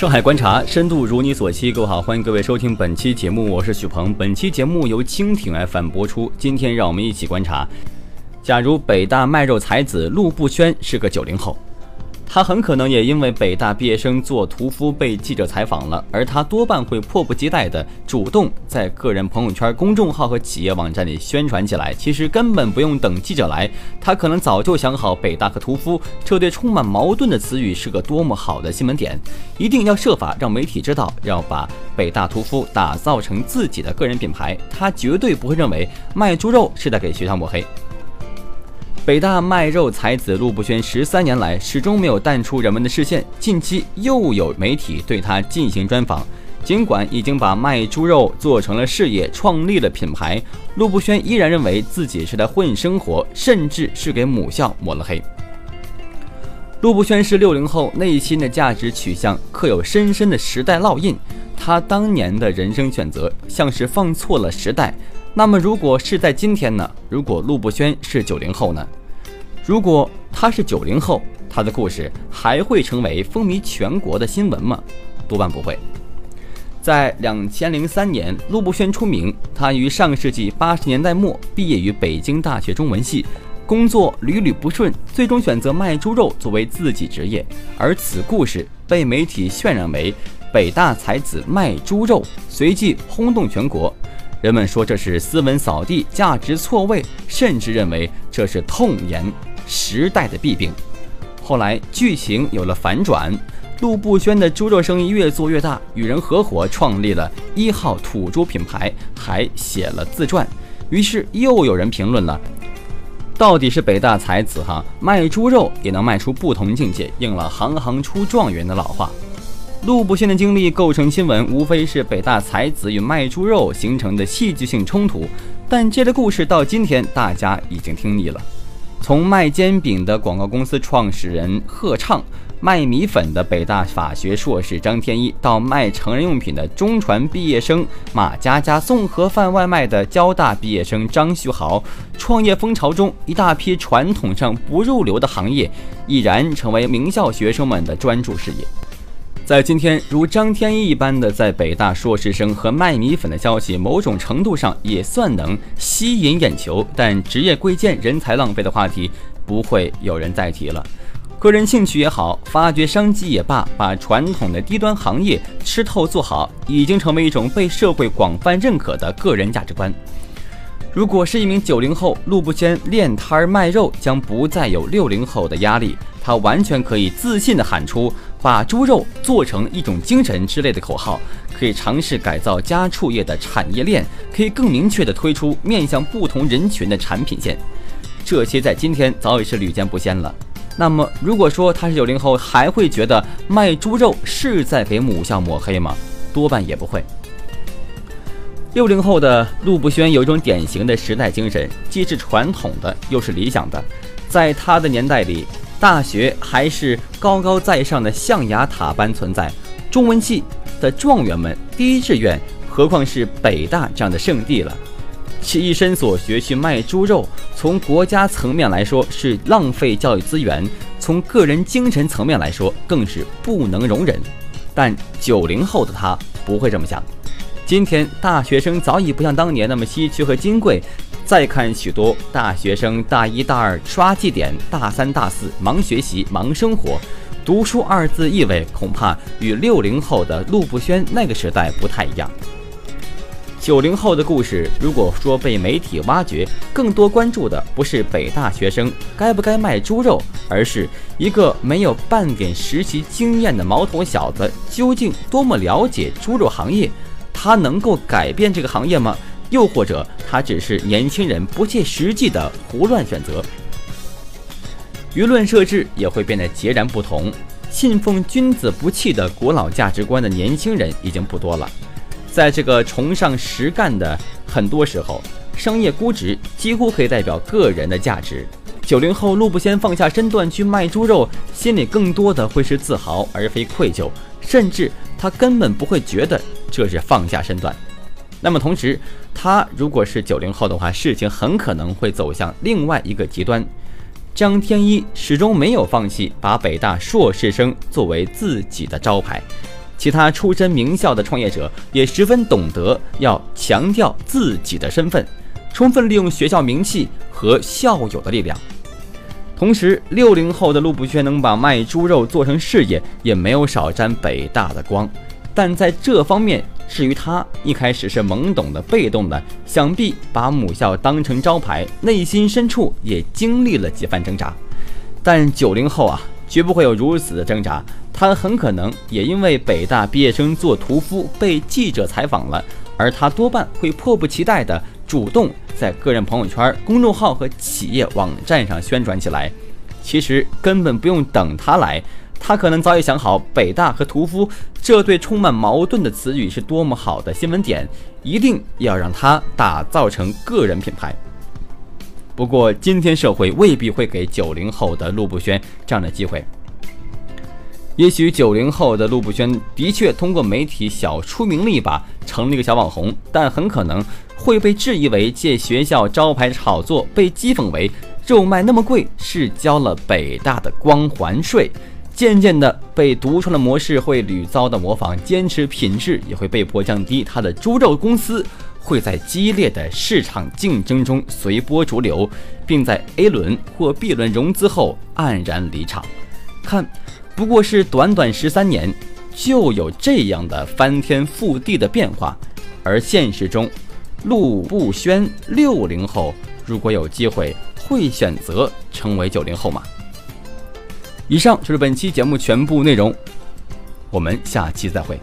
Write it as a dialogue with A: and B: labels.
A: 上海观察深度如你所期，各位好，欢迎各位收听本期节目，我是许鹏。本期节目由蜻蜓 FM 播出。今天让我们一起观察，假如北大卖肉才子陆步轩是个九零后。他很可能也因为北大毕业生做屠夫被记者采访了，而他多半会迫不及待地主动在个人朋友圈、公众号和企业网站里宣传起来。其实根本不用等记者来，他可能早就想好北大和屠夫这对充满矛盾的词语是个多么好的新闻点，一定要设法让媒体知道，要把北大屠夫打造成自己的个人品牌。他绝对不会认为卖猪肉是在给学校抹黑。北大卖肉才子陆步轩十三年来始终没有淡出人们的视线，近期又有媒体对他进行专访。尽管已经把卖猪肉做成了事业，创立了品牌，陆步轩依然认为自己是在混生活，甚至是给母校抹了黑。陆步轩是六零后，内心的价值取向刻有深深的时代烙印。他当年的人生选择像是放错了时代。那么，如果是在今天呢？如果陆步轩是九零后呢？如果他是九零后，他的故事还会成为风靡全国的新闻吗？多半不会。在两千零三年，陆步轩出名。他于上世纪八十年代末毕业于北京大学中文系，工作屡屡不顺，最终选择卖猪肉作为自己职业。而此故事被媒体渲染为北大才子卖猪肉，随即轰动全国。人们说这是斯文扫地，价值错位，甚至认为这是痛言时代的弊病。后来剧情有了反转，陆步轩的猪肉生意越做越大，与人合伙创立了一号土猪品牌，还写了自传。于是又有人评论了：到底是北大才子哈，卖猪肉也能卖出不同境界，应了行行出状元的老话。陆步轩的经历构成新闻，无非是北大才子与卖猪肉形成的戏剧性冲突。但这个故事到今天大家已经听腻了。从卖煎饼的广告公司创始人贺畅，卖米粉的北大法学硕士张天一，到卖成人用品的中传毕业生马佳佳，送盒饭外卖的交大毕业生张旭豪，创业风潮中一大批传统上不入流的行业，已然成为名校学生们的专注事业。在今天，如张天翼一般的在北大硕士生和卖米粉的消息，某种程度上也算能吸引眼球。但职业贵贱、人才浪费的话题，不会有人再提了。个人兴趣也好，发掘商机也罢，把传统的低端行业吃透做好，已经成为一种被社会广泛认可的个人价值观。如果是一名九零后，陆步轩练摊儿卖肉，将不再有六零后的压力。他完全可以自信地喊出“把猪肉做成一种精神”之类的口号，可以尝试改造家畜业的产业链，可以更明确地推出面向不同人群的产品线。这些在今天早已是屡见不鲜了。那么，如果说他是九零后，还会觉得卖猪肉是在给母校抹黑吗？多半也不会。六零后的陆步轩有一种典型的时代精神，既是传统的，又是理想的。在他的年代里。大学还是高高在上的象牙塔般存在，中文系的状元们第一志愿，何况是北大这样的圣地了？其一身所学去卖猪肉，从国家层面来说是浪费教育资源，从个人精神层面来说更是不能容忍。但九零后的他不会这么想，今天大学生早已不像当年那么稀缺和金贵。再看许多大学生大一大二刷绩点，大三大四忙学习忙生活，读书二字意味恐怕与六零后的陆步轩那个时代不太一样。九零后的故事，如果说被媒体挖掘，更多关注的不是北大学生该不该卖猪肉，而是一个没有半点实习经验的毛头小子究竟多么了解猪肉行业，他能够改变这个行业吗？又或者，他只是年轻人不切实际的胡乱选择。舆论设置也会变得截然不同。信奉君子不弃的古老价值观的年轻人已经不多了。在这个崇尚实干的很多时候，商业估值几乎可以代表个人的价值。九零后陆步轩放下身段去卖猪肉，心里更多的会是自豪而非愧疚，甚至他根本不会觉得这是放下身段。那么同时，他如果是九零后的话，事情很可能会走向另外一个极端。张天一始终没有放弃把北大硕士生作为自己的招牌，其他出身名校的创业者也十分懂得要强调自己的身份，充分利用学校名气和校友的力量。同时，六零后的陆步轩能把卖猪肉做成事业，也没有少沾北大的光。但在这方面，至于他一开始是懵懂的、被动的，想必把母校当成招牌，内心深处也经历了几番挣扎。但九零后啊，绝不会有如此的挣扎。他很可能也因为北大毕业生做屠夫被记者采访了，而他多半会迫不及待的主动在个人朋友圈、公众号和企业网站上宣传起来。其实根本不用等他来，他可能早已想好北大和屠夫这对充满矛盾的词语是多么好的新闻点，一定要让他打造成个人品牌。不过，今天社会未必会给九零后的陆步轩这样的机会。也许九零后的陆步轩的确通过媒体小出名了一把，成了一个小网红，但很可能会被质疑为借学校招牌炒作，被讥讽为肉卖那么贵是交了北大的光环税。渐渐的，被独创的模式会屡遭的模仿，坚持品质也会被迫降低。他的猪肉公司会在激烈的市场竞争中随波逐流，并在 A 轮或 B 轮融资后黯然离场。看。不过是短短十三年，就有这样的翻天覆地的变化。而现实中，陆步轩六零后如果有机会，会选择成为九零后吗？以上就是本期节目全部内容，我们下期再会。